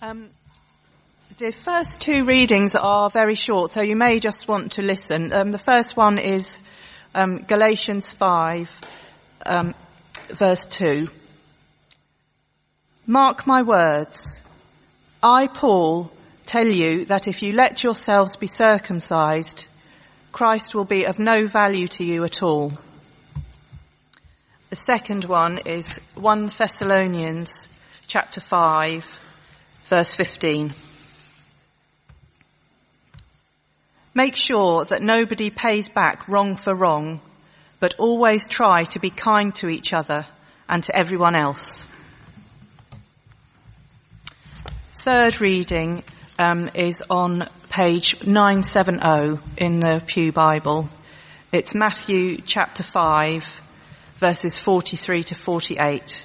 Um, the first two readings are very short, so you may just want to listen. Um, the first one is um, Galatians 5, um, verse 2. Mark my words. I, Paul, tell you that if you let yourselves be circumcised, Christ will be of no value to you at all. The second one is 1 Thessalonians chapter 5 verse 15. Make sure that nobody pays back wrong for wrong, but always try to be kind to each other and to everyone else. Third reading um, is on page 970 in the Pew Bible. It's Matthew chapter 5, verses 43 to 48.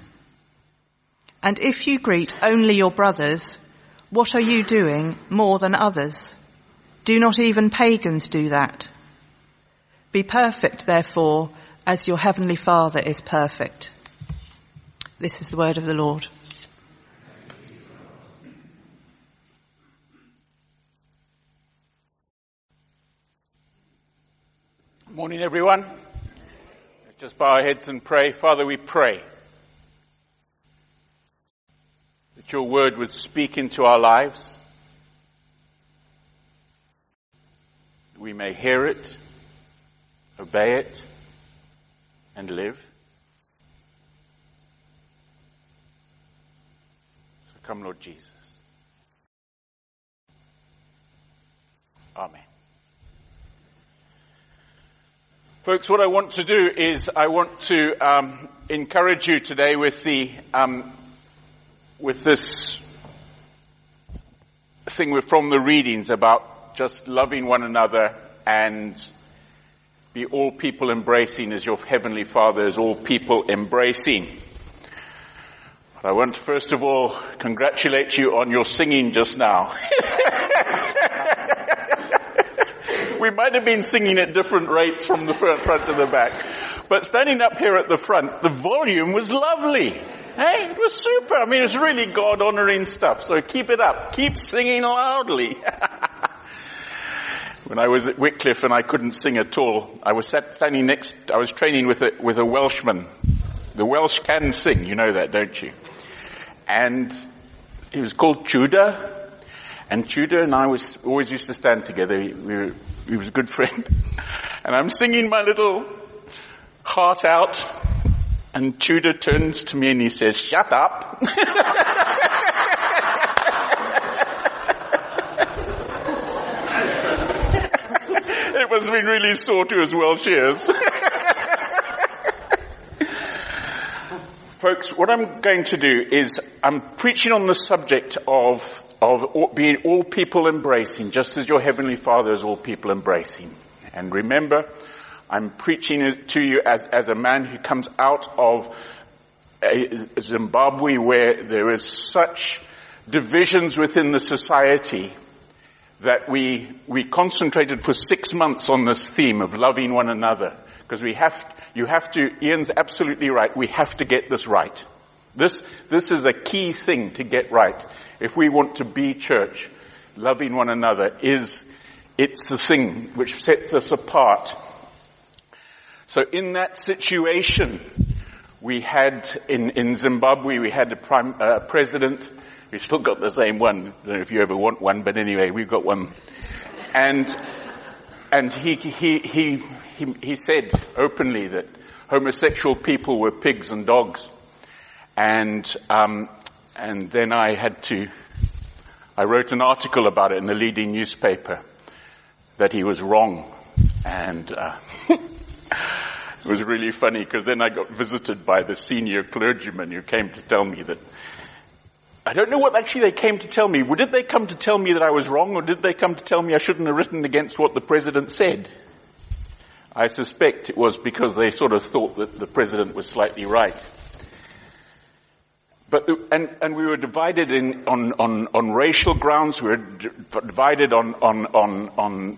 And if you greet only your brothers, what are you doing more than others? Do not even pagans do that? Be perfect, therefore, as your heavenly Father is perfect. This is the word of the Lord. Morning, everyone. Let's just bow our heads and pray. Father, we pray that your word would speak into our lives. We may hear it, obey it, and live. So come, Lord Jesus. Amen. Folks, what I want to do is I want to um, encourage you today with the um, with this thing from the readings about just loving one another and be all people embracing as your heavenly Father is all people embracing. But I want to first of all congratulate you on your singing just now. we might have been singing at different rates from the front, front to the back. But standing up here at the front, the volume was lovely. Hey, it was super. I mean, it was really God honoring stuff. So keep it up. Keep singing loudly. when I was at Wycliffe and I couldn't sing at all, I was standing next, I was training with a, with a Welshman. The Welsh can sing, you know that, don't you? And he was called Tudor. And Tudor and I was always used to stand together. We were, he was a good friend. And I'm singing my little heart out and Tudor turns to me and he says, shut up. it must have been really sore to his Welsh ears. Folks, what I'm going to do is I'm preaching on the subject of, of being all people embracing, just as your Heavenly Father is all people embracing. And remember, I'm preaching it to you as, as a man who comes out of Zimbabwe where there is such divisions within the society that we, we concentrated for six months on this theme of loving one another. Because we have, you have to, Ian's absolutely right, we have to get this right. This, this is a key thing to get right. If we want to be church, loving one another is, it's the thing which sets us apart so in that situation, we had in, in Zimbabwe, we had a prime uh, president. We still got the same one. I don't know if you ever want one, but anyway, we've got one. And and he he he he, he said openly that homosexual people were pigs and dogs. And um, and then I had to. I wrote an article about it in the leading newspaper that he was wrong, and. Uh, It was really funny because then I got visited by the senior clergyman who came to tell me that I don't know what actually they came to tell me. Did they come to tell me that I was wrong or did they come to tell me I shouldn't have written against what the president said? I suspect it was because they sort of thought that the president was slightly right. But the, and and we were divided in on on on racial grounds. We were divided on on on on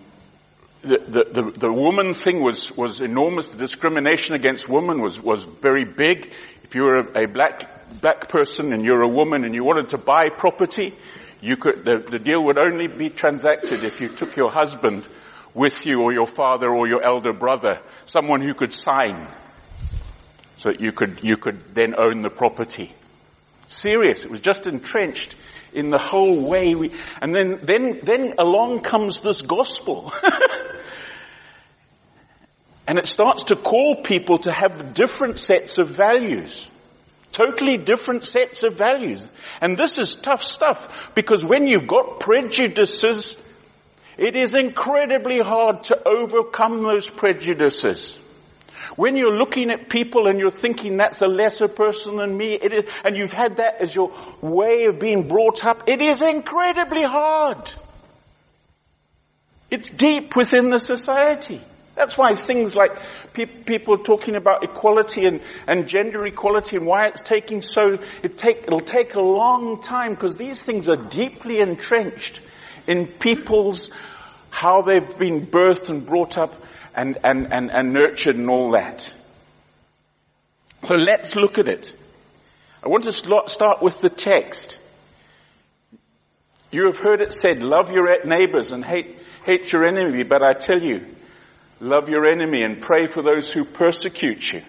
the, the, the, woman thing was, was enormous. The discrimination against women was, was very big. If you were a, a black, black person and you're a woman and you wanted to buy property, you could, the, the deal would only be transacted if you took your husband with you or your father or your elder brother, someone who could sign so that you could, you could then own the property. Serious. It was just entrenched in the whole way we, and then, then, then along comes this gospel. and it starts to call people to have different sets of values. Totally different sets of values. And this is tough stuff because when you've got prejudices, it is incredibly hard to overcome those prejudices. When you're looking at people and you're thinking that's a lesser person than me, and you've had that as your way of being brought up, it is incredibly hard. It's deep within the society. That's why things like pe- people talking about equality and, and gender equality and why it's taking so, it take, it'll take a long time because these things are deeply entrenched in people's, how they've been birthed and brought up and, and, and, and nurtured and all that. So let's look at it. I want to start with the text. You have heard it said, love your neighbors and hate, hate your enemy, but I tell you, love your enemy and pray for those who persecute you.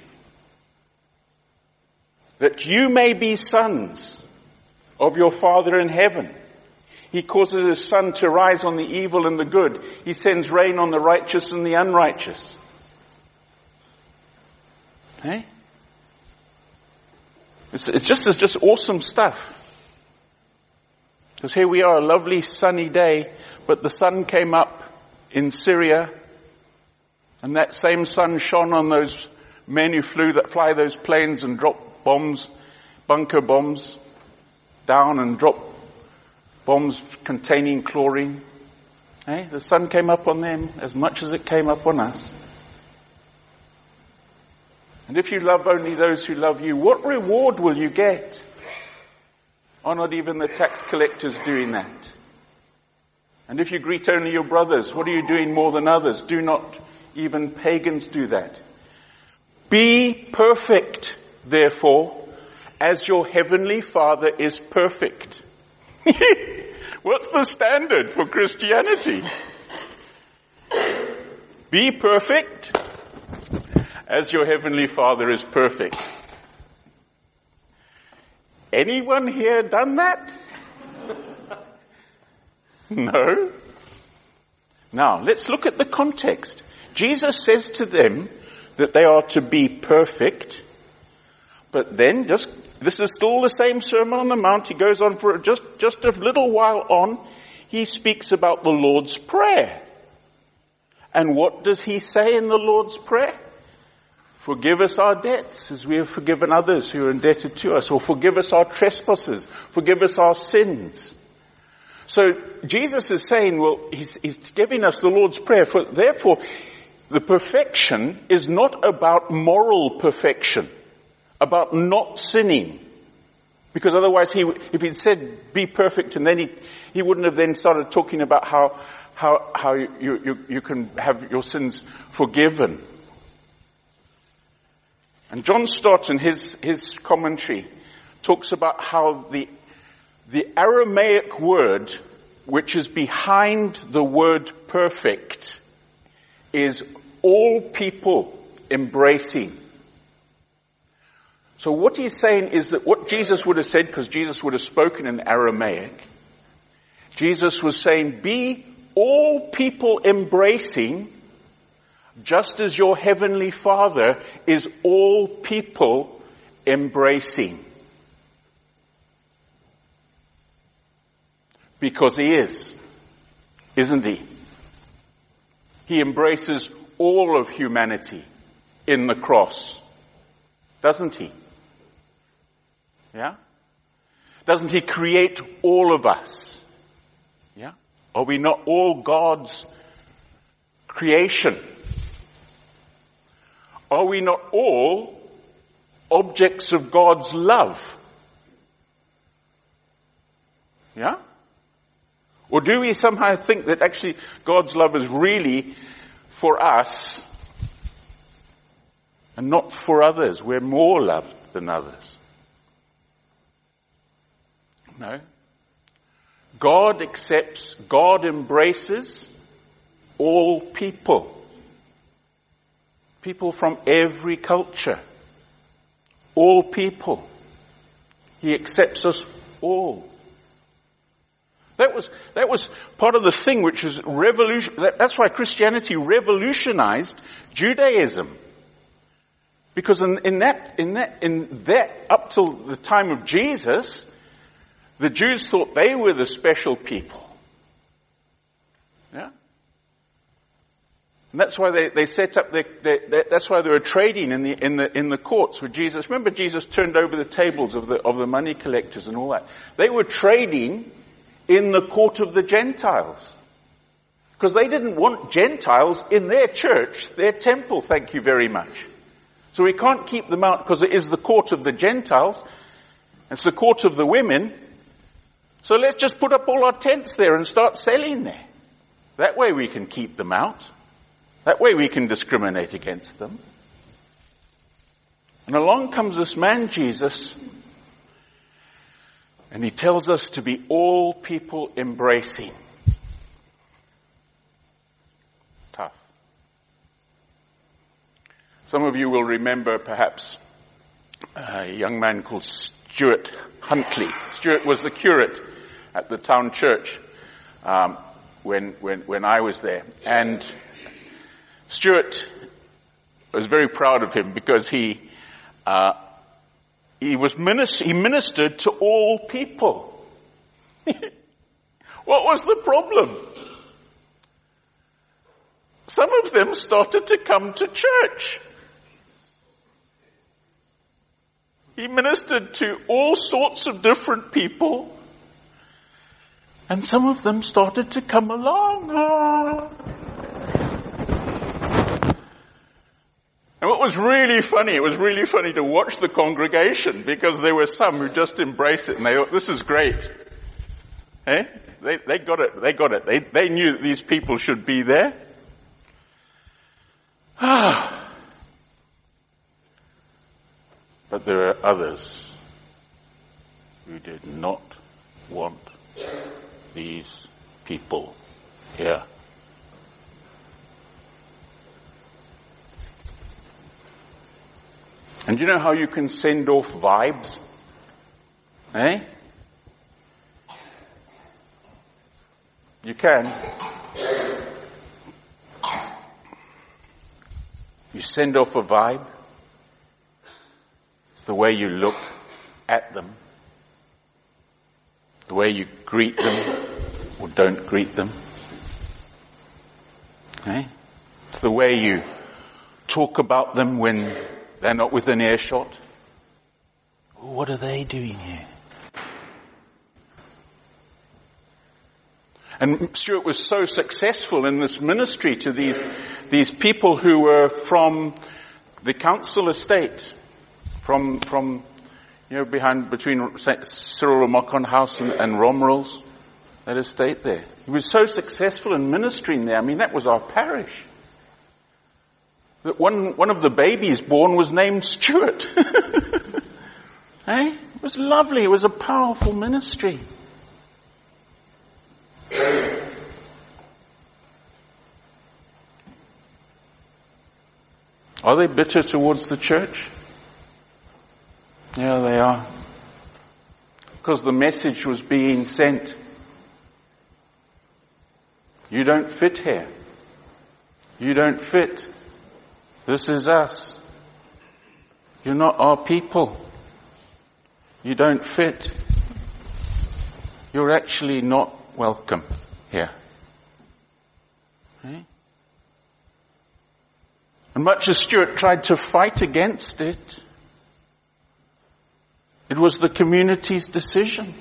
That you may be sons of your Father in heaven. He causes his sun to rise on the evil and the good. He sends rain on the righteous and the unrighteous. Hey? It's, it's just, it's just awesome stuff. Because here we are, a lovely sunny day, but the sun came up in Syria, and that same sun shone on those men who flew that fly those planes and drop bombs, bunker bombs, down and drop bombs containing chlorine. Eh? The sun came up on them as much as it came up on us. And if you love only those who love you, what reward will you get? Are not even the tax collectors doing that? And if you greet only your brothers, what are you doing more than others? Do not even pagans do that. Be perfect, therefore, as your heavenly Father is perfect. What's the standard for Christianity? Be perfect as your heavenly father is perfect. Anyone here done that? no. Now, let's look at the context. Jesus says to them that they are to be perfect, but then just this is still the same Sermon on the Mount. He goes on for just, just a little while on. He speaks about the Lord's Prayer. And what does he say in the Lord's Prayer? Forgive us our debts as we have forgiven others who are indebted to us, or forgive us our trespasses, forgive us our sins. So Jesus is saying, well, he's, he's giving us the Lord's Prayer. For, therefore, the perfection is not about moral perfection about not sinning. Because otherwise he, if he'd said be perfect and then he, he wouldn't have then started talking about how, how, how you, you, you can have your sins forgiven. And John Stott in his, his commentary talks about how the, the Aramaic word which is behind the word perfect is all people embracing. So what he's saying is that what Jesus would have said, because Jesus would have spoken in Aramaic, Jesus was saying, be all people embracing, just as your heavenly Father is all people embracing. Because he is, isn't he? He embraces all of humanity in the cross. Doesn't he? Yeah? Doesn't he create all of us? Yeah? Are we not all God's creation? Are we not all objects of God's love? Yeah? Or do we somehow think that actually God's love is really for us and not for others? We're more loved than others. No. God accepts, God embraces all people. People from every culture. All people. He accepts us all. That was, that was part of the thing which was revolution, that, that's why Christianity revolutionized Judaism. Because in, in that, in that, in that, up till the time of Jesus, the Jews thought they were the special people. Yeah? And that's why they, they set up their, their, their, that's why they were trading in the, in the, in the courts with Jesus. Remember Jesus turned over the tables of the, of the money collectors and all that. They were trading in the court of the Gentiles. Because they didn't want Gentiles in their church, their temple, thank you very much. So we can't keep them out because it is the court of the Gentiles. It's the court of the women. So let's just put up all our tents there and start selling there. That way we can keep them out. That way we can discriminate against them. And along comes this man, Jesus, and he tells us to be all people embracing. Tough. Some of you will remember perhaps a young man called Stuart Huntley. Stuart was the curate at the town church um, when, when, when I was there. And Stuart was very proud of him because he uh, he was minister, he ministered to all people. what was the problem? Some of them started to come to church. He ministered to all sorts of different people. And some of them started to come along. Ah. And what was really funny, it was really funny to watch the congregation because there were some who just embraced it and they thought, this is great. Eh? They, they got it, they got it. They, they knew that these people should be there. Ah. But there are others who did not want these people here. And you know how you can send off vibes? Eh? You can. You send off a vibe. It's the way you look at them. The way you greet them or don't greet them. Eh? It's the way you talk about them when they're not within earshot. What are they doing here? And Stuart was so successful in this ministry to these, these people who were from the council estate, from, from, you know, behind, between Cyril Ramokon House and, and that estate there. He was so successful in ministering there. I mean, that was our parish that one, one of the babies born was named Stuart. hey? Eh? It was lovely. It was a powerful ministry. Are they bitter towards the church? Yeah, they are. Because the message was being sent. You don't fit here. You don't fit. This is us. You're not our people. You don't fit. You're actually not welcome here. Okay? And much as Stuart tried to fight against it, it was the community's decision.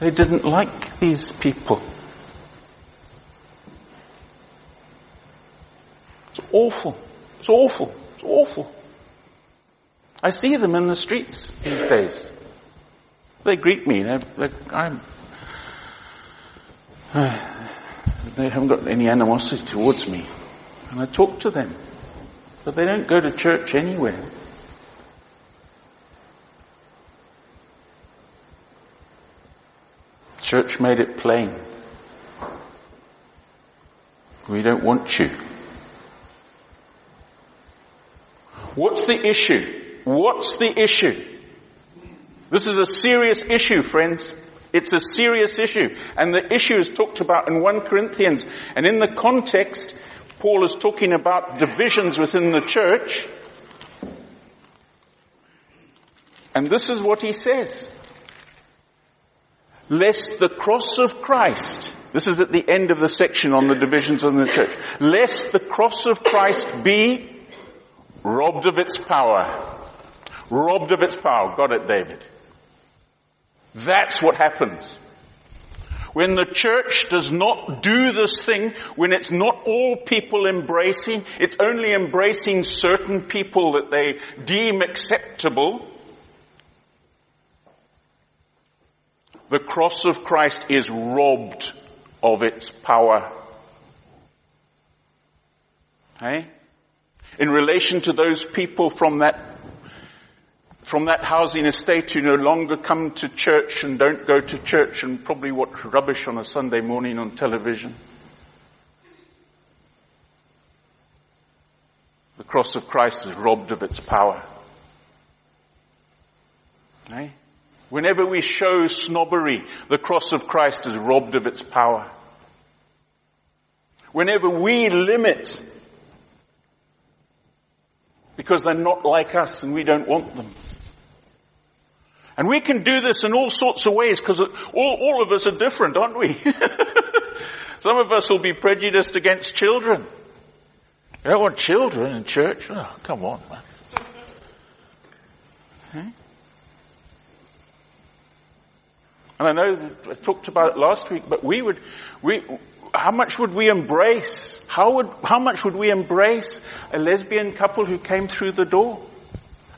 They didn't like these people. Awful. It's awful. It's awful. I see them in the streets these days. They greet me. They're, I'm, they haven't got any animosity towards me. And I talk to them. But they don't go to church anywhere. Church made it plain. We don't want you. What's the issue? What's the issue? This is a serious issue, friends. It's a serious issue. And the issue is talked about in 1 Corinthians. And in the context, Paul is talking about divisions within the church. And this is what he says. Lest the cross of Christ, this is at the end of the section on the divisions in the church, lest the cross of Christ be robbed of its power. Robbed of its power. Got it, David. That's what happens. When the church does not do this thing, when it's not all people embracing, it's only embracing certain people that they deem acceptable, the cross of Christ is robbed of its power. Hey? In relation to those people from that from that housing estate, who no longer come to church and don't go to church and probably watch rubbish on a Sunday morning on television. The cross of Christ is robbed of its power. Eh? Whenever we show snobbery, the cross of Christ is robbed of its power. Whenever we limit because they're not like us and we don't want them. And we can do this in all sorts of ways because all, all of us are different, aren't we? Some of us will be prejudiced against children. You don't want children in church? Oh, come on, man. And I know I talked about it last week, but we would, we, how much would we embrace? How would, how much would we embrace a lesbian couple who came through the door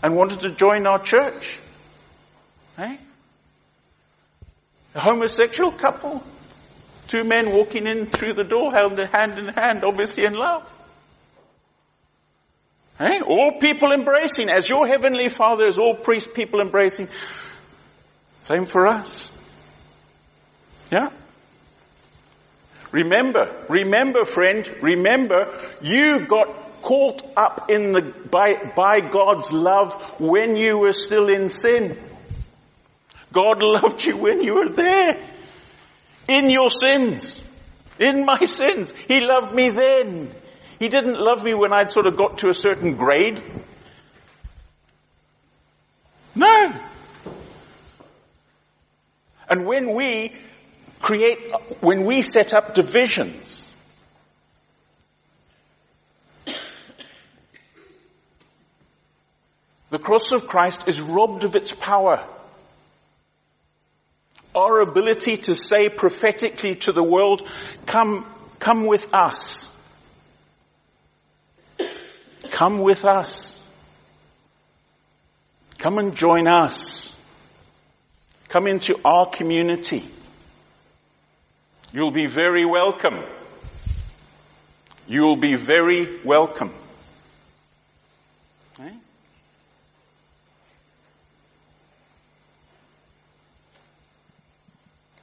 and wanted to join our church? A homosexual couple. Two men walking in through the door held hand in hand, obviously in love. All people embracing, as your heavenly father is all priest people embracing. Same for us. Yeah? Remember, remember friend, remember, you got caught up in the, by, by God's love when you were still in sin. God loved you when you were there. In your sins. In my sins. He loved me then. He didn't love me when I'd sort of got to a certain grade. No. And when we create, when we set up divisions, the cross of Christ is robbed of its power our ability to say prophetically to the world, come, come with us. Come with us. Come and join us. Come into our community. You'll be very welcome. You'll be very welcome.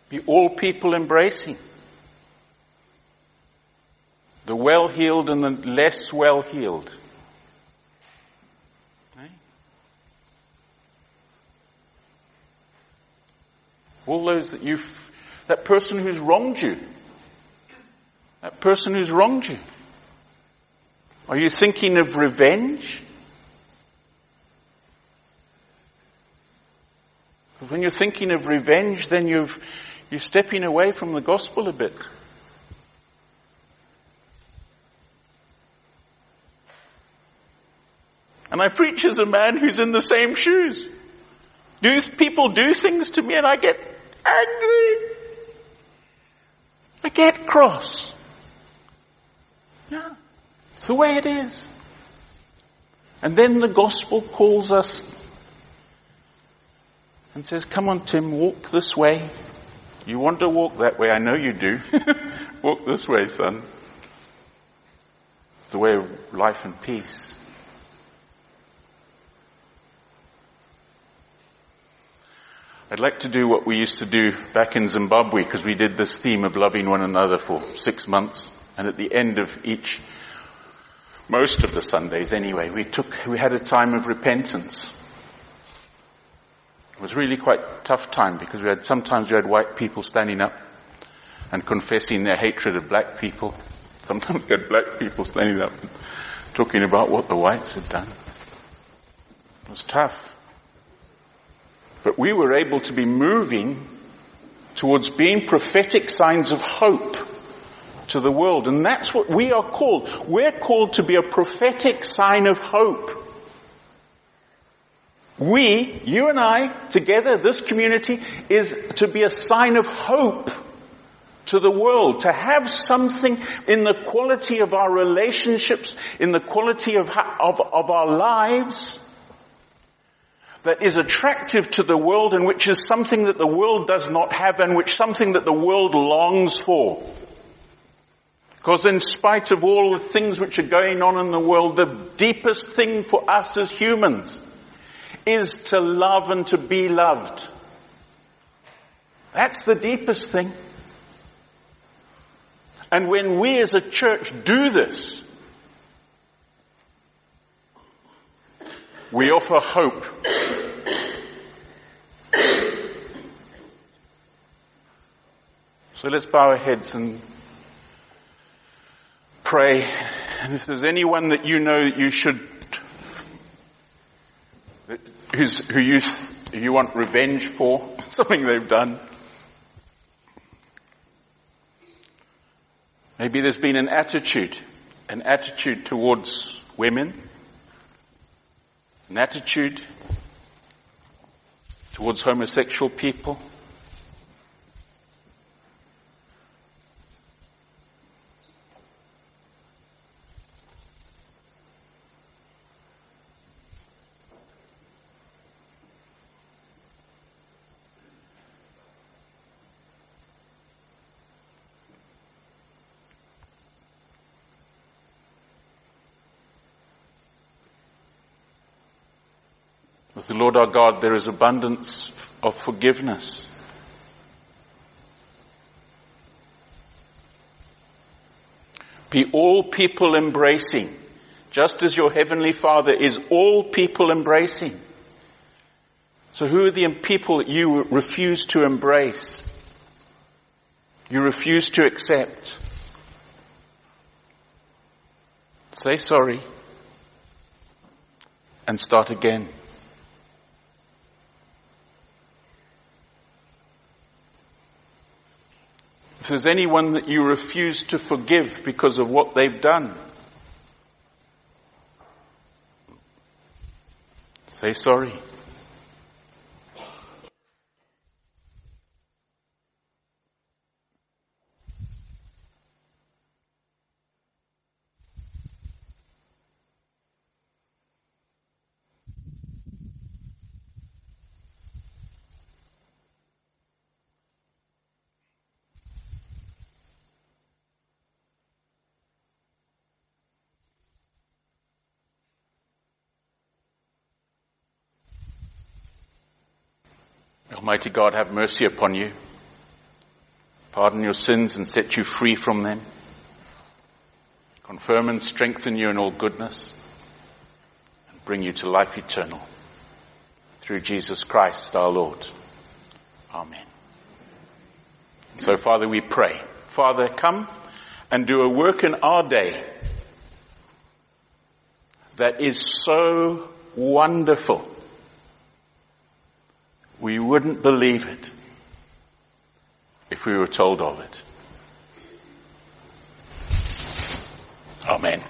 Be all people embracing. The well heeled and the less well heeled. All those that you've, that person who's wronged you. That person who's wronged you. Are you thinking of revenge? When you're thinking of revenge, then you've, you're stepping away from the gospel a bit. And I preach as a man who's in the same shoes. Do people do things to me and I get angry? I get cross. Yeah. It's the way it is. And then the gospel calls us and says, come on Tim, walk this way. You want to walk that way? I know you do. walk this way, son. It's the way of life and peace. I'd like to do what we used to do back in Zimbabwe because we did this theme of loving one another for six months. And at the end of each, most of the Sundays anyway, we took, we had a time of repentance. It was really quite tough time because we had, sometimes we had white people standing up and confessing their hatred of black people. Sometimes we had black people standing up and talking about what the whites had done. It was tough. But we were able to be moving towards being prophetic signs of hope to the world. And that's what we are called. We're called to be a prophetic sign of hope. We, you and I, together, this community, is to be a sign of hope to the world, to have something in the quality of our relationships, in the quality of, of, of our lives, that is attractive to the world and which is something that the world does not have and which something that the world longs for. Because in spite of all the things which are going on in the world, the deepest thing for us as humans is to love and to be loved. That's the deepest thing. And when we as a church do this, we offer hope. So let's bow our heads and pray. And if there's anyone that you know that you should, who's, who you, who you want revenge for, something they've done. Maybe there's been an attitude, an attitude towards women, an attitude towards homosexual people. With the Lord our God there is abundance of forgiveness. Be all people embracing, just as your heavenly Father is all people embracing. So who are the people that you refuse to embrace? You refuse to accept? Say sorry and start again. If there's anyone that you refuse to forgive because of what they've done, say sorry. Almighty God, have mercy upon you. Pardon your sins and set you free from them. Confirm and strengthen you in all goodness and bring you to life eternal. Through Jesus Christ our Lord. Amen. So Father, we pray. Father, come and do a work in our day that is so wonderful we wouldn't believe it if we were told of it. Amen.